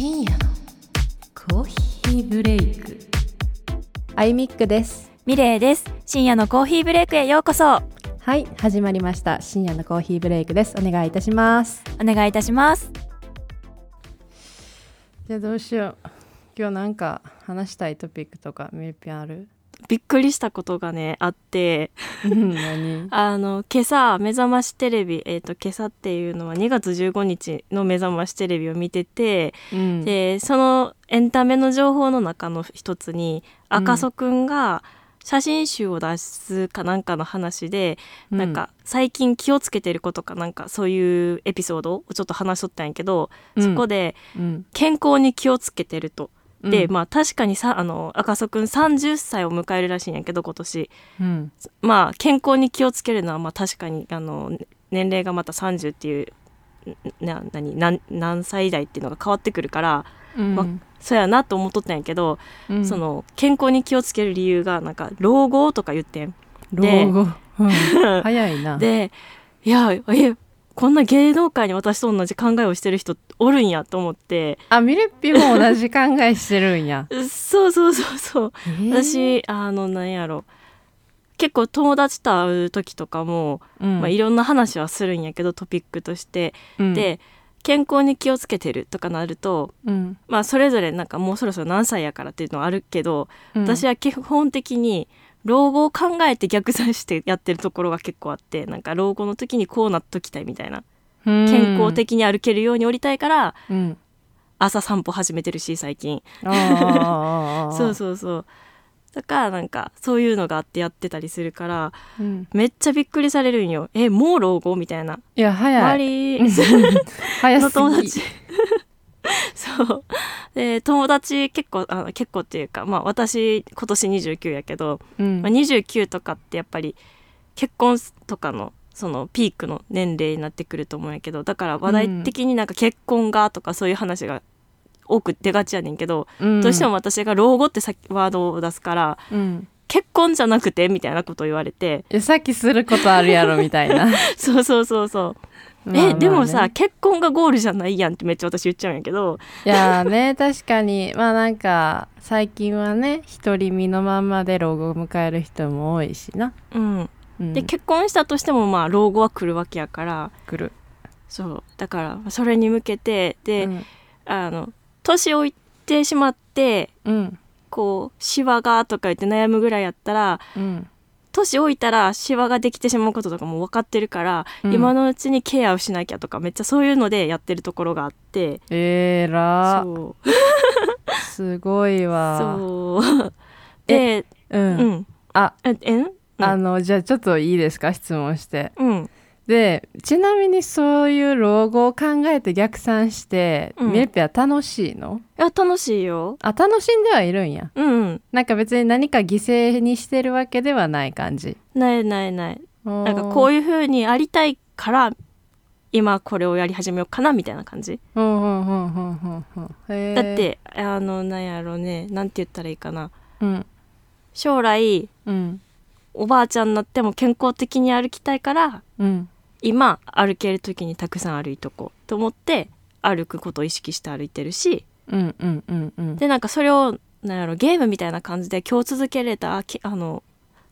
深夜のコーヒーブレイク。アイミックです。ミレイです。深夜のコーヒーブレイクへようこそ。はい始まりました。深夜のコーヒーブレイクです。お願いいたします。お願いいたします。じゃあどうしよう。今日なんか話したいトピックとかミルピンある？びっくりしたことがねあってあの今朝目覚ましテレビえっ、と今朝っていうのは2月15日の目覚ましテレビを見てて、うん。でそのエンタメの情報の中の一つに赤楚くんが写真集を出すかなんかの話で、なんか最近気をつけてることかなんかそういうエピソードをちょっと話しとったんやけど、そこでうん。健康に気をつけてると。で、うん。まあ確かにさあの赤楚くん30歳を迎えるらしいんやけど今年。うん。まあ健康に気をつけるのはまあ確かにあの年齢がまた30っていうな何何何歳代っていうのが変わってくるから、うん。まそうやなと思っとったんやけど、うん。その健康に気をつける理由がなんか老後とか言ってん。老で後うん。早いな。でいやえこんな芸能界に私と同じ考えをしてる人おるんやと思って。あミルピも同じ考えしてるんや。そうそうそうそう。えー。私あのなんやろ。結構友達と会う時とかも、うん。まあ、いろんな話はするんやけどトピックとして、うん。で健康に気をつけてるとかなるとうん。まあそれぞれなんかもうそろそろ何歳やからっていうのはあるけど、うん。私は基本的に老後を考えて逆算してやってるところが結構あってなんか老後の時にこうなっときたいみたいなうん。健康的に歩けるように降りたいからうん。朝散歩始めてるし最近。そうそうそう。だからなんかそういうのがあってやってたりするからうん。めっちゃびっくりされるんよ。えもう老後？みたいな。いや早周いり 早す の友ぎ達 そう。で友達結構あの結構っていうかまあ私今年29やけど、うん。まあ、29とかってやっぱり結婚とかのそのピークの年齢になってくると思うんやけどだから話題的になんか結婚がとかそういう話が多く出がちやねんけど、うん。どうしても私が老後ってさワードを出すからうん。結婚じゃなくてみたいなことを言われて。さっきすることあるやろみたいな。そうそうそうそうまあまあね。えでもさ結婚がゴールじゃないやんってめっちゃ私言っちゃうんやけど。いやーね 確かに。まあなんか最近はね独り身のまんまで老後を迎える人も多いしな、うん。うん、で結婚したとしてもまあ老後は来るわけやから。来る。そう。だからそれに向けてで、うん。あの年老いてしまってうん。こうシワがとか言って悩むぐらいやったらうん年老いたらシワができてしまうこととかも分かってるから、うん。今のうちにケアをしなきゃとかめっちゃそういうのでやってるところがあって。えー、らそう。すごいわ。そう。でう、うん。んあ。ええ？ん。あのじゃあちょっといいですか？質問して。うんでちなみにそういう老後を考えて逆算して、うん。ミルピは楽しいの？いや楽しいよ。あ楽しんではいるんや。うん。うんなんか別に何か犠牲にしてるわけではない感じ。ないないない。ななんかこういういう風にありたいから今これをやり始めようかなみたいな感じ。だってあのなんやろうね。なんて言ったらいいかな。うん。将来うん。おばあちゃんになっても健康的に歩きたいからうん。今歩ける時にたくさん歩いとこうと思って歩くことを意識して歩いてるしうんうんうんうん。でなんかそれをなんやろゲームみたいな感じで今日続けれたあの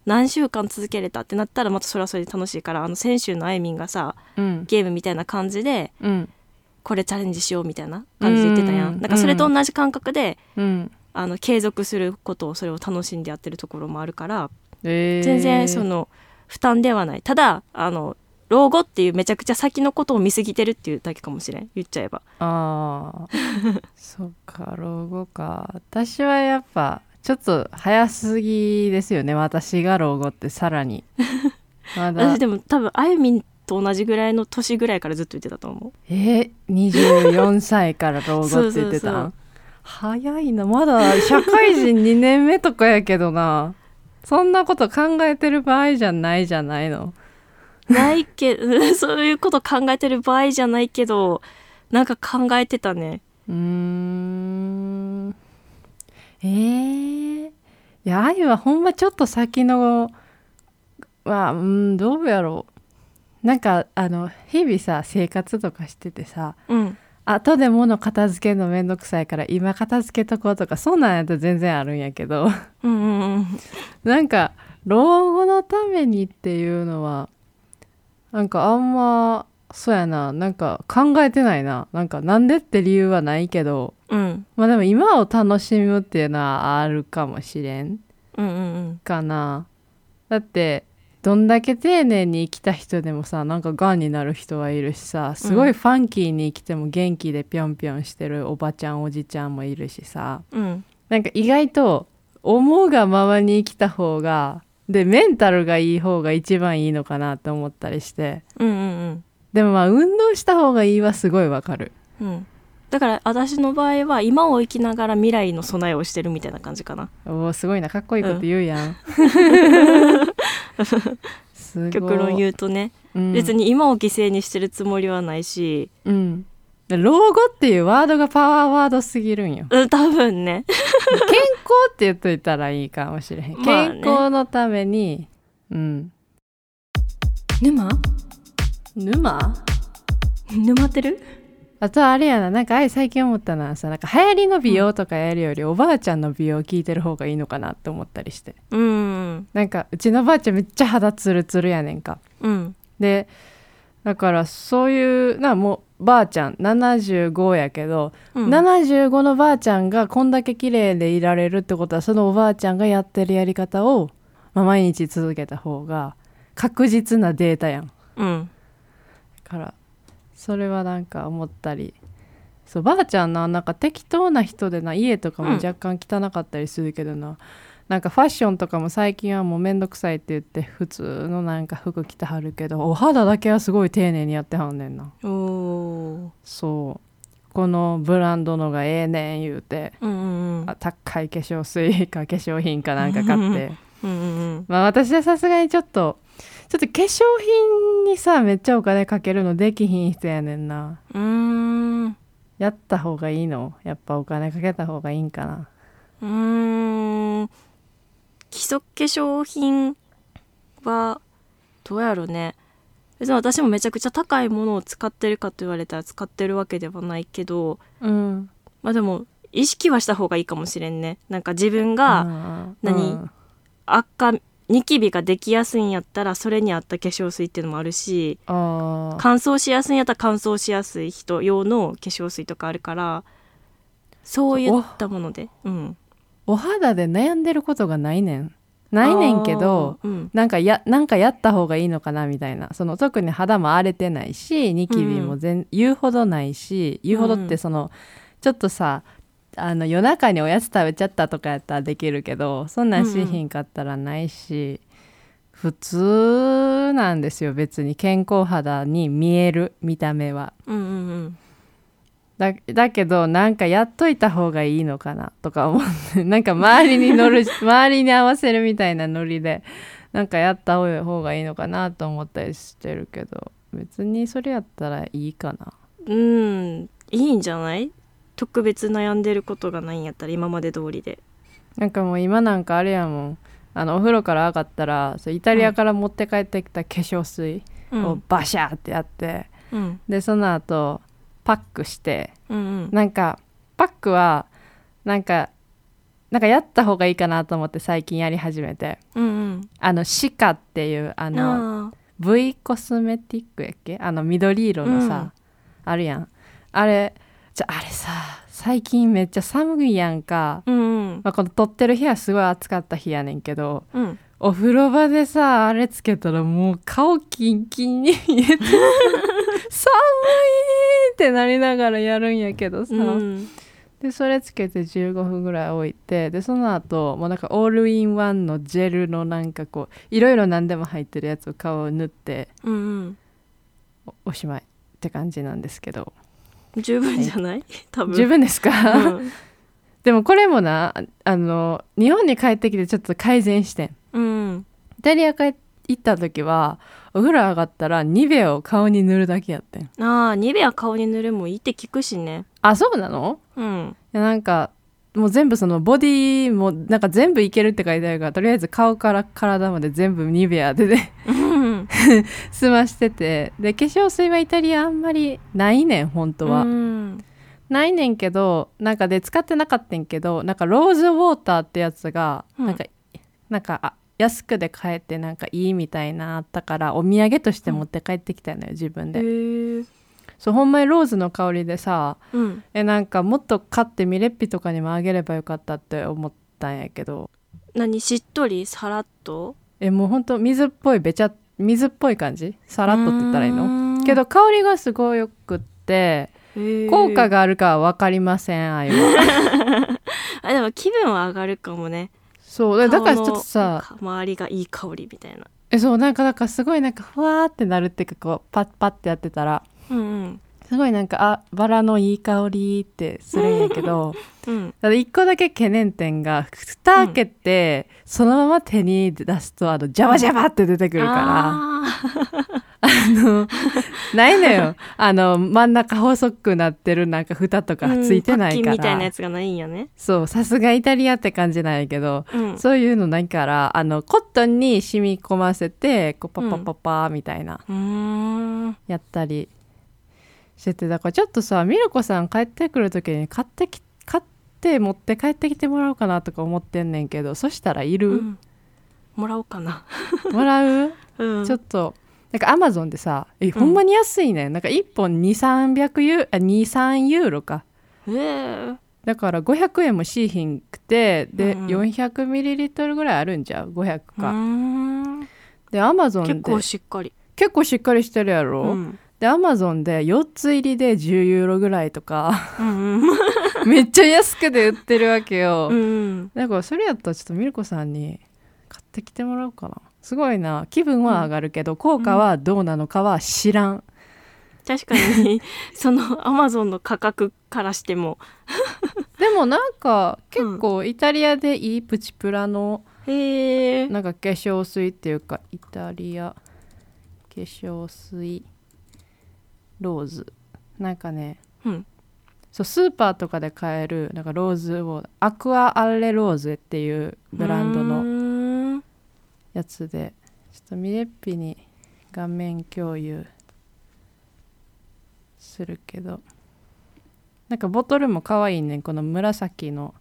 何週間続けれたってなったらまたそれはそれで楽しいからあの先週のあいみんがさうん。ゲームみたいな感じでうん。これチャレンジしようみたいな感じで言ってたやん。うんなんかそれと同じ感覚でうん。あの継続することをそれを楽しんでやってるところもあるからえー。全然その負担ではない。ただあの老後っていうめちゃくちゃ先のことを見過ぎてるっていうだけかもしれん。言っちゃえば。ああ そっか老後か。私はやっぱちょっと早すぎですよね。私が老後ってさらに。まだ。私でも多分あゆみんと同じぐらいの年ぐらいからずっと言ってたと思えー、24歳から老後って言ってた？早いな。まだ社会人2年目とかやけどなそんなこと考えてる場合じゃないじゃないの。うないけど そういうこと考えてる場合じゃないけどなんか考えてたね。うーん。えー、いや愛はほんまちょっと先のはうんどうやろう。なんかあの日々さ生活とかしててさうん後で物片付けるのめんどくさいから今片付けとこうとかそんなんやったら全然あるんやけど。うんうんうん。なんか老後のためにっていうのはなんかあんまそうやな。なんか考えてないな。なんかなんでって理由はないけど。うん。まあでも今を楽しむっていうのはあるかもしれんうんうんかな。だってどんだけ丁寧に生きた人でもさなんかがんになる人はいるしさすごいファンキーに生きても元気でぴょんぴょんしてるおばちゃんおじちゃんもいるしさ。うん。なんか意外と思うがままに生きた方がでメンタルがいい方が一番いいのかなって思ったりして。うんうんでもまあ運動した方がいいはすごいわかる。うん。うんだから私の場合は今を生きながら未来の備えをしてるみたいな感じかな。おーすごいな。かっこいいこと言うやん、すごい極論言うとね、うん。別に今を犠牲にしてるつもりはないし。うん。で老後っていうワードがパワーワードすぎるんよ。うん多分ね。健康って言っといたらいいかもしれへん、まあね。健康のために。うん。沼？沼？沼ってる？あとあれやな。なんかあれ最近思ったのはさなんか流行りの美容とかやるより、おばあちゃんの美容聞いてる方がいいのかなって思ったりして。うん。なんかうちのばあちゃんめっちゃ肌ツルツルやねんか。うん。でだからそういうなもうばあちゃん75やけど、うん。75のばあちゃんがこんだけ綺麗でいられるってことはそのおばあちゃんがやってるやり方を、まあ、毎日続けた方が確実なデータやん。うん。だからそれはなんか思ったり。そうばあちゃんななんか適当な人でな家とかもうん。若干汚かったりするけどな、なんかファッションとかも最近はもうめんどくさいって言って普通のなんか服着てはるけどお肌だけはすごい丁寧にやってはんねんな。そう。このブランドのがええねん言うてうんうんうん。あ高い化粧水か化粧品かなんか買って。うんうんうん。まあ私はさすがにちょっとちょっと化粧品にさめっちゃお金かけるのできひん人やねんな。うーん。やった方がいいの？やっぱお金かけた方がいいんかな。うーん。基礎化粧品はどうやろうね。別に私もめちゃくちゃ高いものを使ってるかと言われたら使ってるわけではないけどうん。まあでも意識はした方がいいかもしれんね。なんか自分がうん何うん。悪化ニキビができやすいんやったらそれに合った化粧水っていうのもあるし乾燥しやすいんやったら乾燥しやすい人用の化粧水とかあるからそういったもので。うん。お肌で悩んでることがないねん。ないねんけどうん。なんかやなんかやった方がいいのかなみたいな。その特に肌も荒れてないしニキビも全、言うほどないし言うほどってその、ちょっとさあの夜中におやつ食べちゃったとかやったらできるけどそんなんしひんかったらないし、普通なんですよ別に。健康肌に見える見た目は。うんうんうん。だだけどなんかやっといた方がいいのかなとか思って。なんか周りに乗る 周りに合わせるみたいなノリでなんかやった方がいいのかなと思ったりしてるけど別にそれやったらいいかな。うん。いいんじゃない？特別悩んでることがないんやったら今まで通りで。なんかもう今なんかあれやもん。あのお風呂から上がったらそうイタリアから持って帰ってきた化粧水うん。をバシャーってやって、うん。でその後パックして。うんうん。なんかパックはなんかなんかやった方がいいかなと思って最近やり始めて。うんうん。あのシカっていうあのあ V コスメティックやっけ？あの緑色のさ、あるやん。あれじゃあれさ最近めっちゃ寒いやんか、ーうんうん。まあ、この撮ってる日はすごい暑かった日やねんけどうん。お風呂場でさあれつけたらもう顔キンキンに冷えて 寒いってなりながらやるんやけどさ、うん。でそれつけて15分ぐらい置いてでその後もうなんかオールインワンのジェルのなんかこういろいろ何でも入ってるやつを顔を塗ってうんうん。おおしまいって感じなんですけど十分じゃない？多分。十分ですか、うん。でもこれもなあの日本に帰ってきてちょっと改善してん。うん。イタリア帰行った時はお風呂上がったらニベアを顔に塗るだけやってん。ああニベア顔に塗るもいいって聞くしね。あそうなの？うん。いやなんかもう全部そのボディもなんか全部いけるって書いてあるからとりあえず顔から体まで全部ニベアでね。う ん 済ましてて。で化粧水はイタリアあんまりないねん本当は、うん。ないねんけどなんかで使ってなかったんけどなんかローズウォーターってやつがうん。なんか、なんかあ安くで買えてなんかいいみたいなあったからお土産として持って帰ってきたのよ自分で、そうほんまにローズの香りでさうん。えなんかもっと買ってミレッピとかにもあげればよかったって思ったんやけど。何しっとり？さらっと？えもうほんと水っぽいべちゃ水っぽい感じ？さらっとって言ったらいいの？のけど香りがすごいよくって効果があるかは分かりません愛は。あでも気分は上がるかもね。そうだだからちょっとさ周りがいい香りみたいな。えそうなんかだからすごいなんかふわーってなるっていうかこうパッパッってやってたら。うんうんすごいなんかあバラのいい香りってするんやけどうん。ただ一個だけ懸念点が蓋開けて、そのまま手に出すとあのジャバジャバって出てくるから。ああのないのよ。あの真ん中細くなってるなんか蓋とかーついてないから、うん。みたいなやつがないんやね。そうさすがイタリアって感じなんやけどうん。そういうのないからあのコットンに染み込ませてこうパッパッパッパーみたいな、うーん。やったりしててだからちょっとさミルコさん帰ってくる時に買ってき買って持って帰ってきてもらおうかなとか思ってんねんけどそしたらいる、うん。もらおうかな。もらう、うん。ちょっとなんかアマゾンでさえほんまに安いねん。なんか1本2300ユーあ23ユーロか。ええだから500円もしいひんくてで、うんうん。400ミリリットルぐらいあるんじゃう？500うか、でアマゾンで。結構しっかり。結構しっかりしてるやろ、うんでアマゾンで4つ入りで10ユーロぐらいとかうん めっちゃ安くで売ってるわけよ、うんだからそれやったらちょっとミルコさんに買ってきてもらおうかな。すごいな。気分は上がるけど、効果はどうなのかは知らん、確かに。そのアマゾンの価格からしても。でもなんか結構イタリアでいいプチプラのなんか化粧水っていうかイタリア化粧水ローズ。なんかねうん。そうスーパーとかで買えるなんかローズをアクアアッレローズっていうブランドののやつでちょっとミレッピに画面共有するけど。なんかボトルも可愛いねんこの紫の。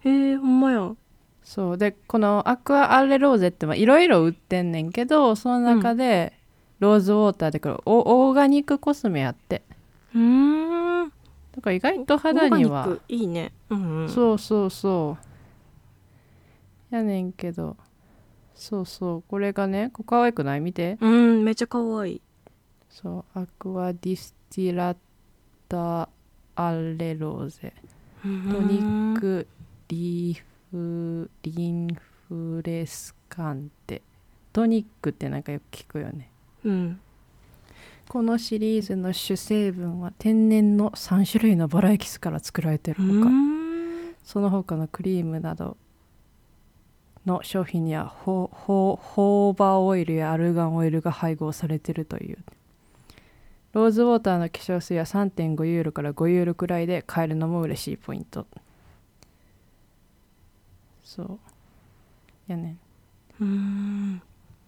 へえほんまや。そう。でこのアクアアレローゼっていろいろ売ってんねんけどその中でローズウォーターでこれオオーガニックコスメやって。うーんだから意外と肌には。オーガニックいいね。うんうん。そうそうそう。やねんけど。そうそう。これがね可愛くない？見て。うんめっちゃ可愛い。そう。 Acqua distillata alle rose。トトニックリーフリンフレスカンテ。トニックってなんかよく聞くよねうん。このシリーズの主成分は天然の3種類のバラエキスから作られているうほか。ん。その他のクリームなどの商品にはホホホーバーオイルやアルガンオイルが配合されているという。ローズウォーターの化粧水は3.5ユーロから5ユーロくらいで買えるのも嬉しいポイント。そう。やねん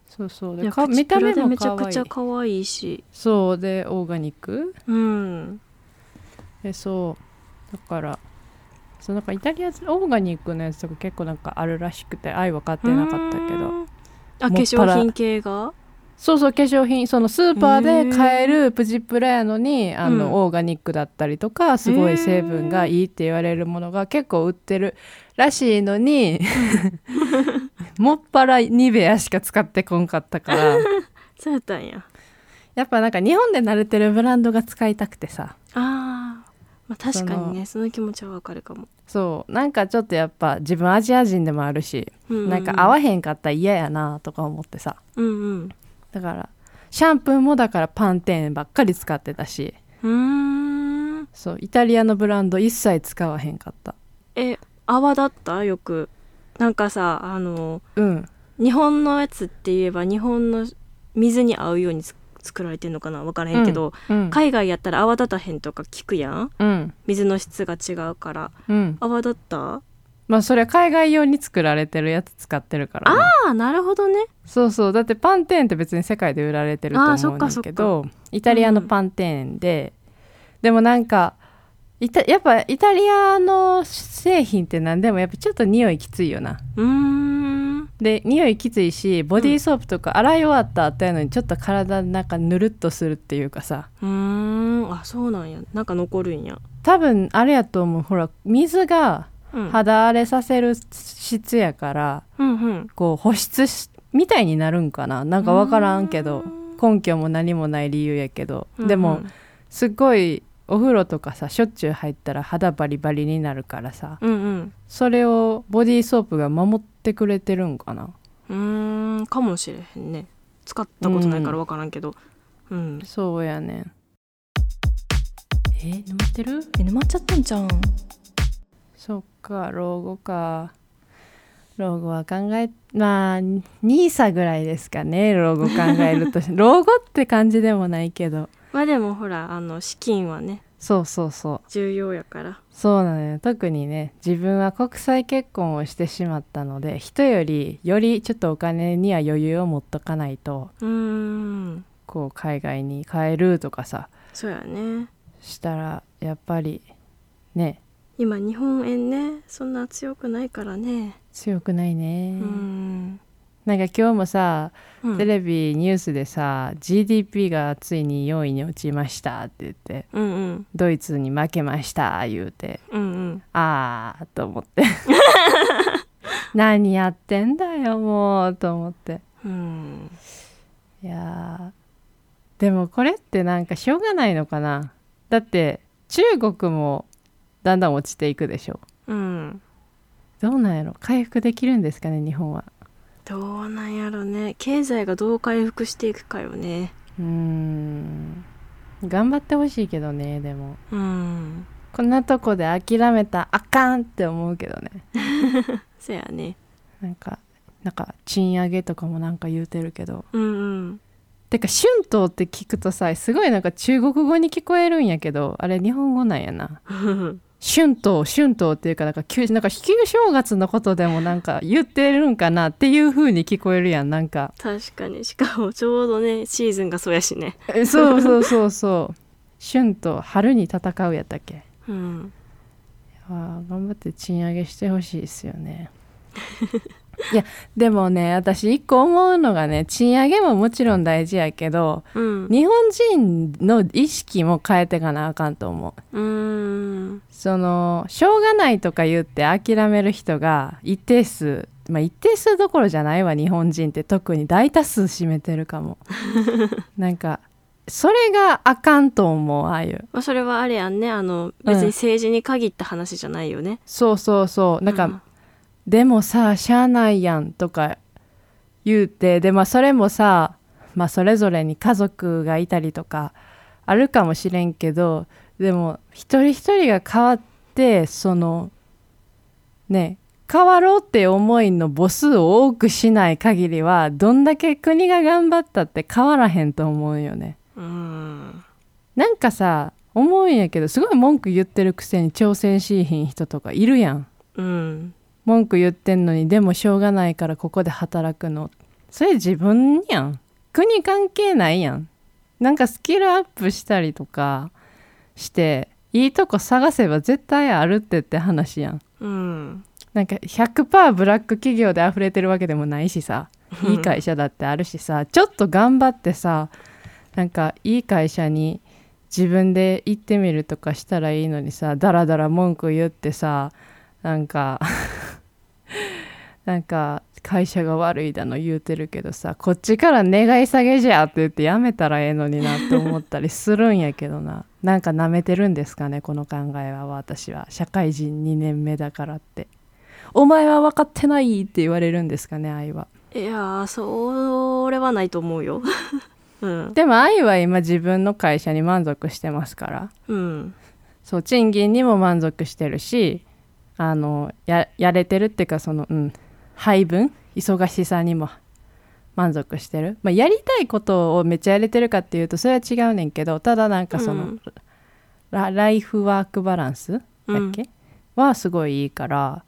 そうそう。で見た目もでめちゃくちゃ可愛い。し。そう。でオーガニック？うん。でそう。だからそうなんかイタリアオーガニックのやつとか結構なんかあるらしくて愛分かってなかったけど。うん。あ化粧品系が？そうそう化粧品。そのスーパーで買えるプチプラやのにあの、うん。オーガニックだったりとかすごい成分がいいって言われるものが結構売ってるらしいのにもっぱらニベアしか使ってこんかったから。そうやったんや。やっぱなんか日本で慣れてるブランドが使いたくてさ。あー、まあ確かにねその気持ちはわかるかも、そう。なんかちょっとやっぱ自分アジア人でもあるし、うんうんうん。なんか合わへんかったら嫌やなとか思ってさ。うんうん。だからシャンプーもだからパンテーンばっかり使ってたし。うーん。そうイタリアのブランド一切使わへんかった。え泡だった？よくなんかさあのうん。日本のやつって言えば日本の水に合うようにつ作られてんのかな分からへんけど、うん。海外やったら泡立たへんとか聞くやん。うん。水の質が違うから。うん。泡立った？まあそれは海外用に作られてるやつ使ってるから、ね、ああなるほどね。そうそう。だってパンテーンって別に世界で売られてると思うんだけどイタリアのパンテーンで、でもなんかイタやっぱイタリアの製品って何でもやっぱちょっと匂いきついよな。うーん。で匂いきついしボディーソープとか洗い終わった後やのにちょっと体の中ぬるっとするっていうかさ。うーん。あそうなんや。なんか残るんや。多分あれやと思う。ほら水がうん。肌荒れさせる質やからうんうん。こう保湿しみたいになるんかな。なんか分からんけど根拠も何もない理由やけど、でもすっごいお風呂とかさしょっちゅう入ったら肌バリバリになるからさうんうん。それをボディーソープが守ってくれてるんかな？うーんかもしれへんね。使ったことないから分からんけど。うん、そうやねん。え沼ってる？え沼っちゃったんじゃん？そっか老後か。老後は考えまあ NISA ぐらいですかね老後考えると。老後って感じでもないけどまあでもほらあの資金はねそうそうそう。重要やから。そうなのよ。特にね自分は国際結婚をしてしまったので人よりよりちょっとお金には余裕を持っとかないとうーん。こう海外に帰るとかさそうやね。したらやっぱりね。今日本円ねそんな強くないからね。強くないね、うんなんか今日もさうん。テレビニュースでさ GDP がついに4位に落ちましたって言ってうんうん。ドイツに負けました言うてうんうん。あーと思って。何やってんだよもうと思って。うん。いやーでもこれってなんかしょうがないのかな。だって中国もだんだん落ちていくでしょ。うん。どうなんやろ。回復できるんですかね日本はどうなんやろね。経済がどう回復していくかよね。うーん。頑張ってほしいけどねでも。うん。こんなとこで諦めたらあかんって思うけどね。そやね。なんかなんか賃上げとかもなんか言うてるけど。うんうん。てか春闘って聞くとさすごいなんか中国語に聞こえるんやけどあれ日本語なんやな 春闘春闘っていうかなんか旧なんか旧正月のことでもなんか言ってるんかなっていう風に聞こえるやんなんか。確かに。しかもちょうどねシーズンがそうやしね。えそうそうそうそう。春闘春に戦うやったっけ？うん。頑張って賃上げしてほしいですよね いやでもね私一個思うのがね賃上げももちろん大事やけどうん。日本人の意識も変えてかなあかんと思う。うーん。そのしょうがないとか言って諦める人が一定数まあ一定数どころじゃないわ日本人って特に。大多数占めてるかも。なんかそれがあかんと思うああいう。まあ、それはあれやんね。あの別に政治に限った話じゃないよね、そうそうそう。なんか、うんでもさしゃあないやんとか言うてでまあそれもさまあそれぞれに家族がいたりとかあるかもしれんけどでも一人一人が変わってそのね変わろうって思いの母数を多くしない限りはどんだけ国が頑張ったって変わらへんと思うよね。うんなんかさ思うんやけどすごい文句言ってるくせに挑戦しいひん人とかいるやん。うん文句言ってんのにでもしょうがないからここで働くの。それ自分やん。国関係ないやん。なんかスキルアップしたりとかしていいとこ探せば絶対あるってって話やん。うん。なんか100%ブラック企業で溢れてるわけでもないしさ。いい会社だってあるしさ。ちょっと頑張ってさなんかいい会社に自分で行ってみるとかしたらいいのにさだらだら文句言ってさなんか なんか会社が悪いだの言うてるけどさこっちから願い下げじゃって言ってやめたらええのになって思ったりするんやけどな。なんか舐めてるんですかねこの考えは私は。社会人2年目だからって。お前は分かってないって言われるんですかね愛は。いやーそれはないと思うよ。うん。でも愛は今自分の会社に満足してますから。うん。そう賃金にも満足してるしあのややれてるっていうかそのうん配分忙しさにも満足してる、まあ、やりたいことをめっちゃやれてるかっていうとそれは違うねんけどただなんかその、うん。ラライフワークバランスだっけ、はすごいいいから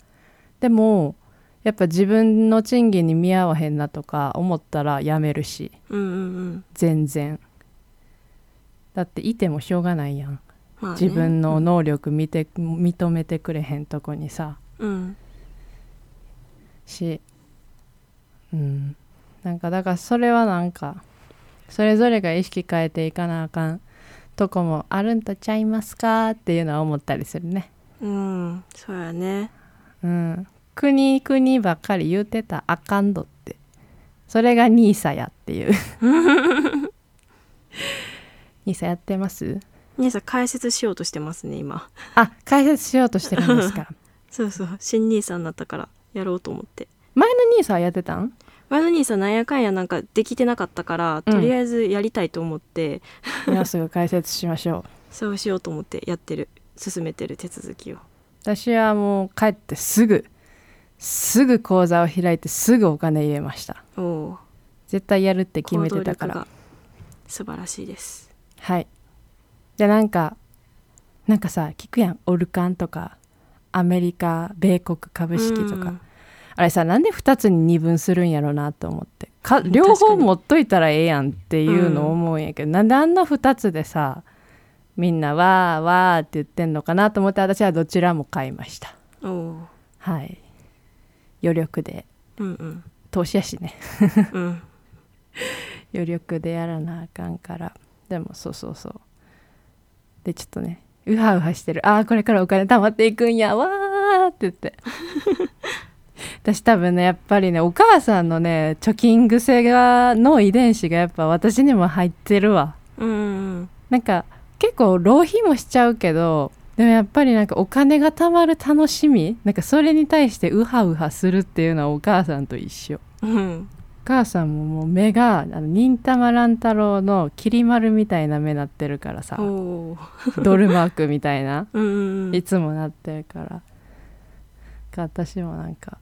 でもやっぱ自分の賃金に見合わへんなとか思ったら辞めるし。うんうん。全然。だっていてもしょうがないやんまあね。自分の能力見て認めてくれへんとこにさ。うん。しうん。なんかだからそれはなんかそれぞれが意識変えていかなあかんとこもあるんとちゃいますかっていうのは思ったりするね。うん。そうやね。うん。国国ばっかり言うてたらあかんどって。それがニーサやっていう。ニーサやってます？兄さん解説しようとしてますね今。あ解説しようとしてるんですか。そうそう。新兄さんになったからやろうと思って。前のニーサはやってたん？前の兄さんなんやかんやなんかできてなかったから、うん。とりあえずやりたいと思って。今すぐ解説しましょう。そうしようと思ってやってる。進めてる手続きを。私はもう帰ってすぐすぐ口座を開いてすぐお金入れました。おお絶対やるって決めてたから。素晴らしいです。はいでなんかなんかさ聞くやん。オルカンとかアメリカ米国株式とか、うん。あれさなんで2つに二分するんやろなと思って。かん両方持っといたらええやんっていうのを思うんやけど、なんであんな2つでさみんなわーわーって言ってんのかなと思って私はどちらも買いました。はい。余力で。うんうん。投資やしね。うん。余力でやらなあかんから。でもそうそうそうでちょっとねウハウハしてる。ああこれからお金貯まっていくんや。わーって言って。私多分ねやっぱりねお母さんのね貯金癖がの遺伝子がやっぱ私にも入ってるわ。うんうんなんか結構浪費もしちゃうけどでもやっぱりなんかお金が貯まる楽しみなんかそれに対してウハウハするっていうのはお母さんと一緒。うん。お母さんももう目があの忍たま乱太郎のきり丸みたいな目なってるからさ。ドルマークみたいな。いつもなってるから。か私もなんか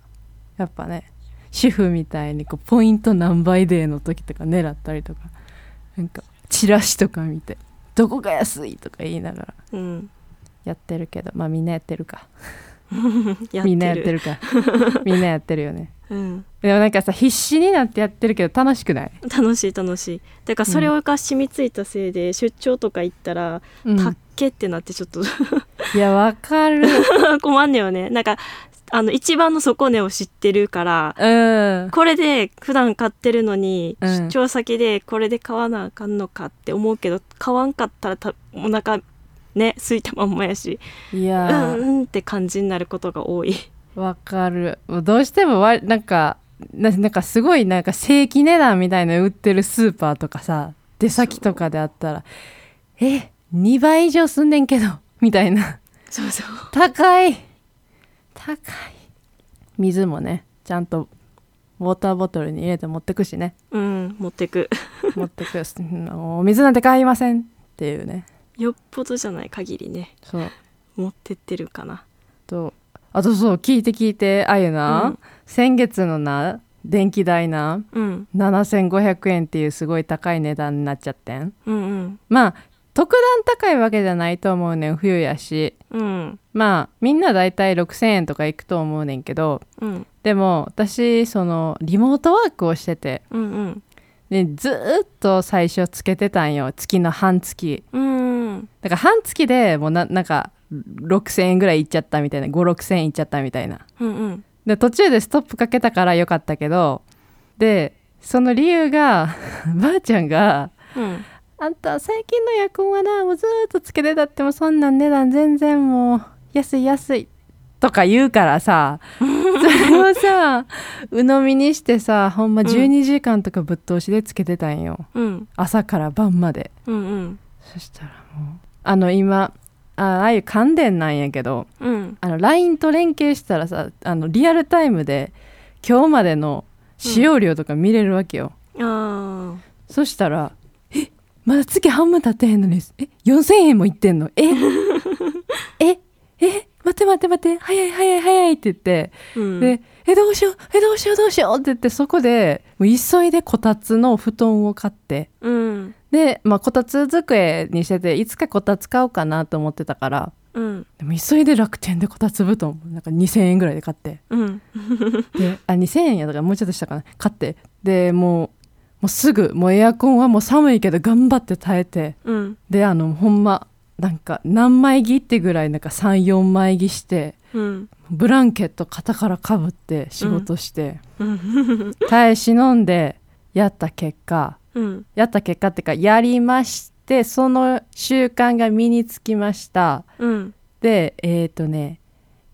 やっぱね主婦みたいにこうポイント何倍デーの時とか狙ったりとかなんかチラシとか見てどこが安いとか言いながらうん。やってるけど。まあみんなやってるか。やみんなやってるか。みんなやってるよねうん。でもなんかさ必死になってやってるけど楽しくない、楽しい楽しい。だからそれが染みついたせいで出張とか行ったら、うん。たっけってなってちょっと。いやわかる。困んねよね。なんかあの一番の底値を知ってるからうん。これで普段買ってるのに、うん。出張先でこれで買わなあかんのかって思うけど買わんかったらたお腹ね空いたまんまやし。いうんうんって感じになることが多いわかる。どうしてもわなんかななんかすごいなんか正規値段みたいなの売ってるスーパーとかさ出先とかであったらえ2倍以上すんねんけど みたいな。そうそう。高い。高い。水もねちゃんとウォーターボトルに入れて持ってくしね。うん持ってく。持ってく。うんお水なんて買いませんっていうね。よっぽどじゃない限りね。そう。持ってってるかな。とあとそう聞いて聞いてあゆな、うん。先月のな電気代なうん。7500円っていうすごい高い値段になっちゃってん。うんうん。まあ特段高いわけじゃないと思うねん冬やし。うん。まあみんなだいたい6000円とかいくと思うねんけどうん。でも私そのリモートワークをしててうんでずーっと最初つけてたんよ月の半月。うん。だから半月でもうななんか6000円ぐらいいっちゃったみたいな56000円いっちゃったみたいな。うんうん。で途中でストップかけたからよかったけどでその理由が ばあちゃんがうん「あんた最近のエアコンはなもうずーっとつけてたってもそんなん値段全然もう安い安い」とか言うからさ それをさ鵜呑みにしてさほんま12時間とかぶっ通しでつけてたんよ、うん。朝から晩まで。うんうん。そしたらもうあの今あああいう関電なんやけどうん。あの LINE と連携したらさあのリアルタイムで今日までの使用量とか見れるわけよ、あそしたら「えまだ月半分経ってへんのにえ4000円もいってんの？え？え？え？待って待って待って。早い早い早い」って言って、ーうん。で「えどうしよう？えどうしよう？どうしよう」って言ってそこでもう急いでこたつの布団を買って。うんで、まあ、こたつ机にしてていつかこたつ買おうかなと思ってたからうん。でも急いで楽天でこたつ布団なんか2000円ぐらいで買って。うん。であ2000円やだからもうちょっとしたかな。買って。でもうもうすぐもうエアコンはもう寒いけど頑張って耐えて。うん。であのほんまなんか何枚着ってぐらいなんか34枚着してうん。ブランケット肩からかぶって仕事して、うん。耐え忍んでやった結果うんやった結果っていうかやりましてその習慣が身につきました。うん。でえっ、とね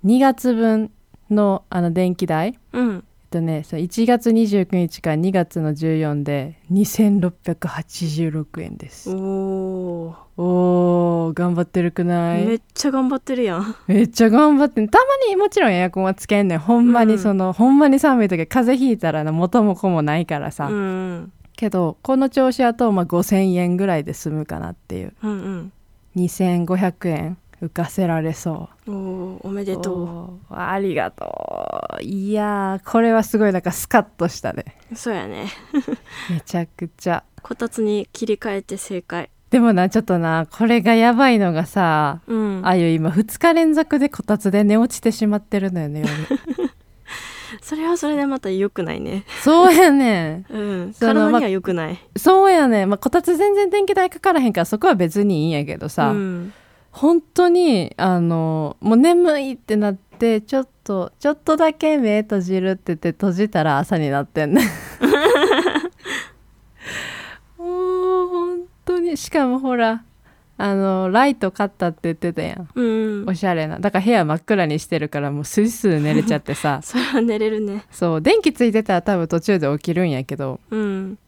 2月分のあの電気代。うん。えっとねその1月29日から2月の14で2686円です。おー。おー頑張ってるくない？めっちゃ頑張ってるやん。めっちゃ頑張ってんたまにもちろんエアコンはつけんねん。ほんまうんにその、ほんまに寒い時風邪ひいたらな元も子もないからさ、うんけどこの調子だとまあ5000円ぐらいで済むかなっていう。うんうん。2500円浮かせられそう。おーおめでとおーありがとう。いやーこれはすごいなんかスカッとしたね。うそうやね。めちゃくちゃ。こたつに切り替えて正解。でもなちょっとなこれがやばいのがさうん。あゆ今2日連続でこたつで寝落ちてしまってるのよね夜 それはそれでまた良くないね。そうやね。ん。うん体には良くない。そうやね。ん、まあ、こたつ全然電気代かからへんからそこは別にいいんやけどさ、うん。本当にあのもう眠いってなってちょっとちょっとだけ目閉じるって言って閉じたら朝になってんね もう本当に。しかもほらあのライト買ったって言ってたやん。うんおしゃれな。だから部屋真っ暗にしてるからもうスイスイ寝れちゃってさ。それは寝れるね。そう。電気ついてたら多分途中で起きるんやけど。うん。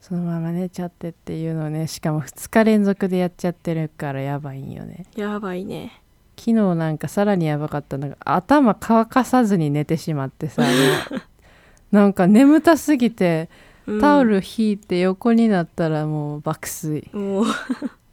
そのまま寝ちゃってっていうのをね。しかも2日連続でやっちゃってるからやばいんよね。やばいね。昨日なんかさらにやばかったのが頭乾かさずに寝てしまってさ なんか眠たすぎてうん。タオル引いて横になったらもう爆睡。もう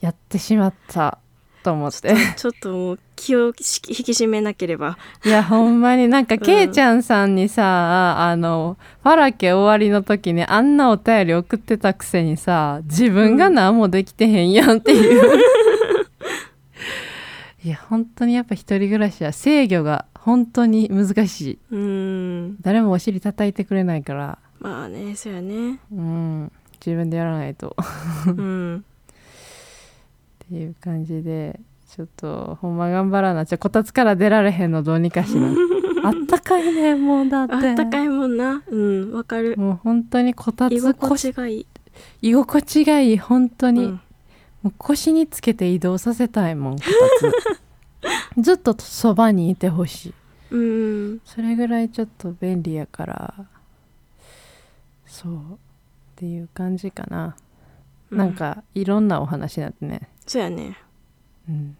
やってしまったと思って。ちょっともう気をし引き締めなければ。いやほんまになんかけいちゃんさんにさ、あのファラケ終わりの時にあんなお便り送ってたくせにさ自分が何もできてへんやんっていう、いや本当にやっぱ一人暮らしは制御が本当に難しい。うん。誰もお尻叩いてくれないから。まあねそうやね。うん。自分でやらないと。うんっていう感じでちょっとほんま頑張らなちょこたつから出られへんのどうにかしな。あったかいねもうだって。あったかいもんな。うんわかる。もう本当にこた居心つ腰地がいい。居心地がいい本当に、うん。もう腰につけて移動させたいもんこたつ。ずっとそばにいてほしい。うん。それぐらいちょっと便利やから。そう。っていう感じかな、なんかいろんなお話になってねそうやね。うん。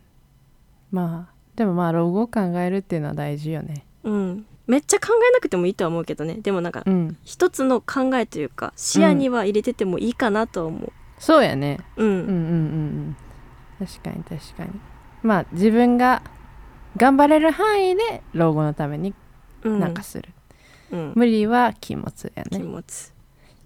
まあでもまあ老後を考えるっていうのは大事よね。うん。めっちゃ考えなくてもいいとは思うけどね。でもなんかうん。一つの考えというか視野には入れててもいいかなとは思う。そうやね。うん。うんうんうんうん。確かに確かに。まあ自分が頑張れる範囲で老後のためにうんなんかする、うん。無理は禁物や気ね持ち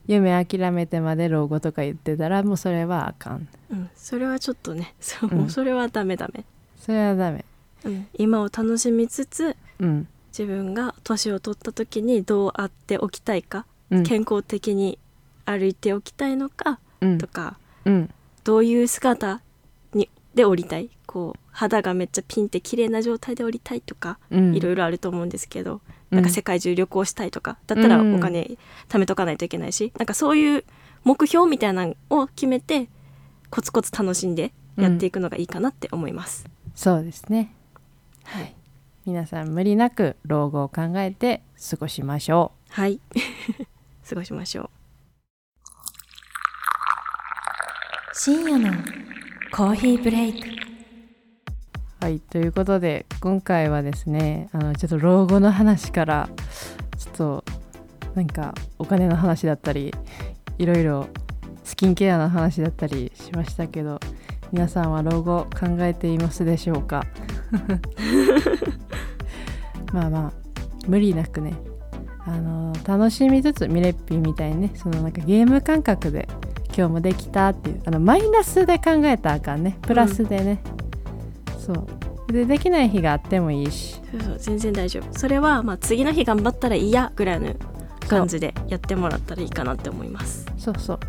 夢諦めてまで老後とか言ってたらもうそれはあかん。うん。それはちょっとね そううん。それはダメダメ。それはダメ。うん。今を楽しみつつうん。自分が年を取った時にどうあっておきたいかうん。健康的に歩いておきたいのかうん。とかうん。どういう姿にで降りたい。こう肌がめっちゃピンって綺麗な状態で降りたいとかうん。いろいろあると思うんですけど、うんなんか世界中旅行したいとかだったらうん。お金貯めとかないといけないし、なんかそういう目標みたいなのを決めてコツコツ楽しんでやっていくのがいいかなって思います。そうですね。はい。皆さん無理なく老後を考えて過ごしましょはい。過ごしましょ深夜のコーヒーブレイク。うはいということで今回はですねあのちょっと老後の話からちょっとなんかお金の話だったりいろいろスキンケアの話だったりしましたけど皆さんは老後考えていますでしょうか？まあまあ無理なくねあの楽しみつつミレッピーみたいにねそのなんかゲーム感覚で今日もできたっていうあのマイナスで考えたらあかんね。プラスでね、そうでできない日があってもいいし。うそうそう全然大丈夫。それはまあ次の日頑張ったらいいやぐらいの感じでやってもらったらいいかなって思います。そうそう。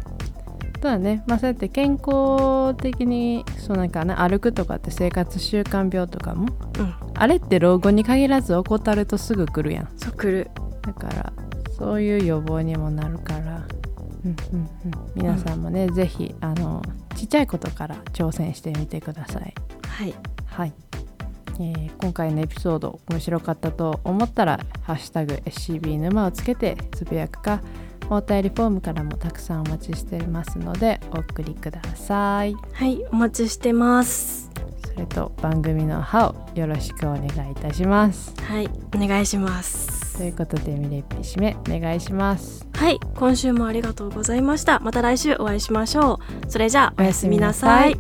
そうだねまあそうやって健康的にそうなんかね歩くとかって生活習慣病とかもうん。あれって老後に限らず怠るとすぐ来るやん。そう来る。だからそういう予防にもなるから、うんうんうん、皆さんもね、ぜひあのちっちゃいことから挑戦してみてください。はい。はい、えー今回のエピソード面白かったと思ったら「ハッシュタグ #SCB 沼」をつけてつぶやくかお便りフォームからもたくさんお待ちしていますのでお送りください。はいお待ちしてますそれと番組の「歯」をよろしくお願いいたします。はいお願いしますということでミレッピ締めお願いします。はい今週もありがとうございましたまた来週お会いしましょうそれじゃあおやすみなさい